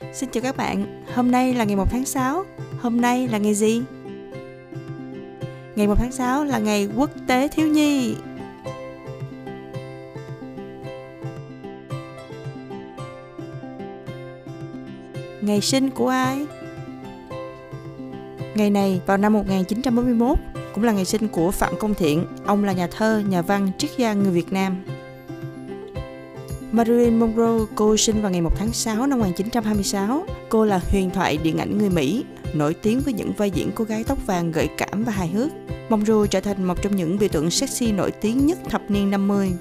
Xin chào các bạn, hôm nay là ngày 1 tháng 6 Hôm nay là ngày gì? Ngày 1 tháng 6 là ngày quốc tế thiếu nhi Ngày sinh của ai? Ngày này vào năm 1941 cũng là ngày sinh của Phạm Công Thiện. Ông là nhà thơ, nhà văn, triết gia người Việt Nam. Marilyn Monroe, cô sinh vào ngày 1 tháng 6 năm 1926. Cô là huyền thoại điện ảnh người Mỹ, nổi tiếng với những vai diễn cô gái tóc vàng gợi cảm và hài hước. Monroe trở thành một trong những biểu tượng sexy nổi tiếng nhất thập niên 50.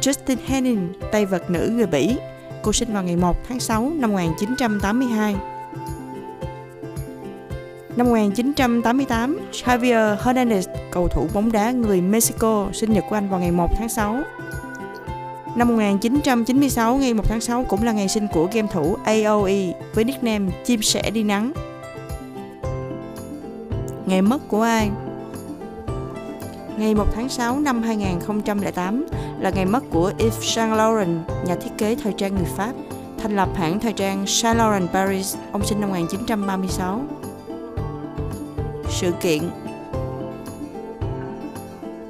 Justin Henning, tay vật nữ người Bỉ. Cô sinh vào ngày 1 tháng 6 năm 1982. Năm 1988, Javier Hernandez, cầu thủ bóng đá người Mexico, sinh nhật của anh vào ngày 1 tháng 6. Năm 1996, ngày 1 tháng 6 cũng là ngày sinh của game thủ AOE với nickname Chim sẻ đi nắng. Ngày mất của ai? Ngày 1 tháng 6 năm 2008 là ngày mất của Yves Saint Laurent, nhà thiết kế thời trang người Pháp, thành lập hãng thời trang Saint Laurent Paris, ông sinh năm 1936 sự kiện.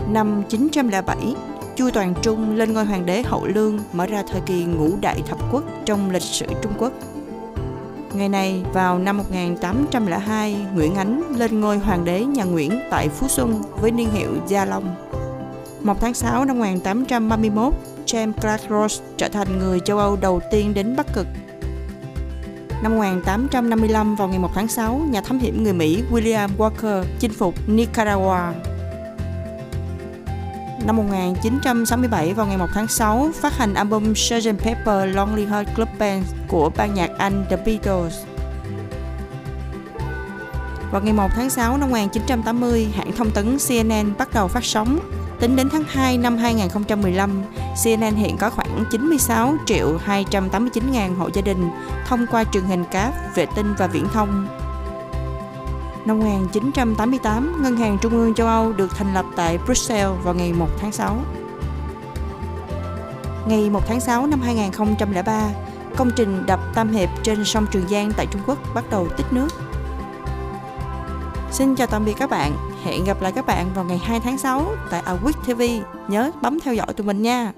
Năm 907, Chu Toàn Trung lên ngôi hoàng đế hậu lương mở ra thời kỳ ngũ đại thập quốc trong lịch sử Trung Quốc. Ngày này, vào năm 1802, Nguyễn Ánh lên ngôi hoàng đế nhà Nguyễn tại Phú Xuân với niên hiệu Gia Long. 1 tháng 6 năm 1831, James Clark Ross trở thành người châu Âu đầu tiên đến Bắc Cực Năm 1855 vào ngày 1 tháng 6, nhà thám hiểm người Mỹ William Walker chinh phục Nicaragua. Năm 1967 vào ngày 1 tháng 6, phát hành album Sgt. Pepper Lonely Heart Club Band của ban nhạc Anh The Beatles. Vào ngày 1 tháng 6 năm 1980, hãng thông tấn CNN bắt đầu phát sóng Tính đến tháng 2 năm 2015, CNN hiện có khoảng 96 triệu 289 ngàn hộ gia đình thông qua truyền hình cáp, vệ tinh và viễn thông. Năm 1988, Ngân hàng Trung ương châu Âu được thành lập tại Brussels vào ngày 1 tháng 6. Ngày 1 tháng 6 năm 2003, công trình đập Tam Hiệp trên sông Trường Giang tại Trung Quốc bắt đầu tích nước. Xin chào tạm biệt các bạn. Hẹn gặp lại các bạn vào ngày 2 tháng 6 tại Awit TV. Nhớ bấm theo dõi tụi mình nha.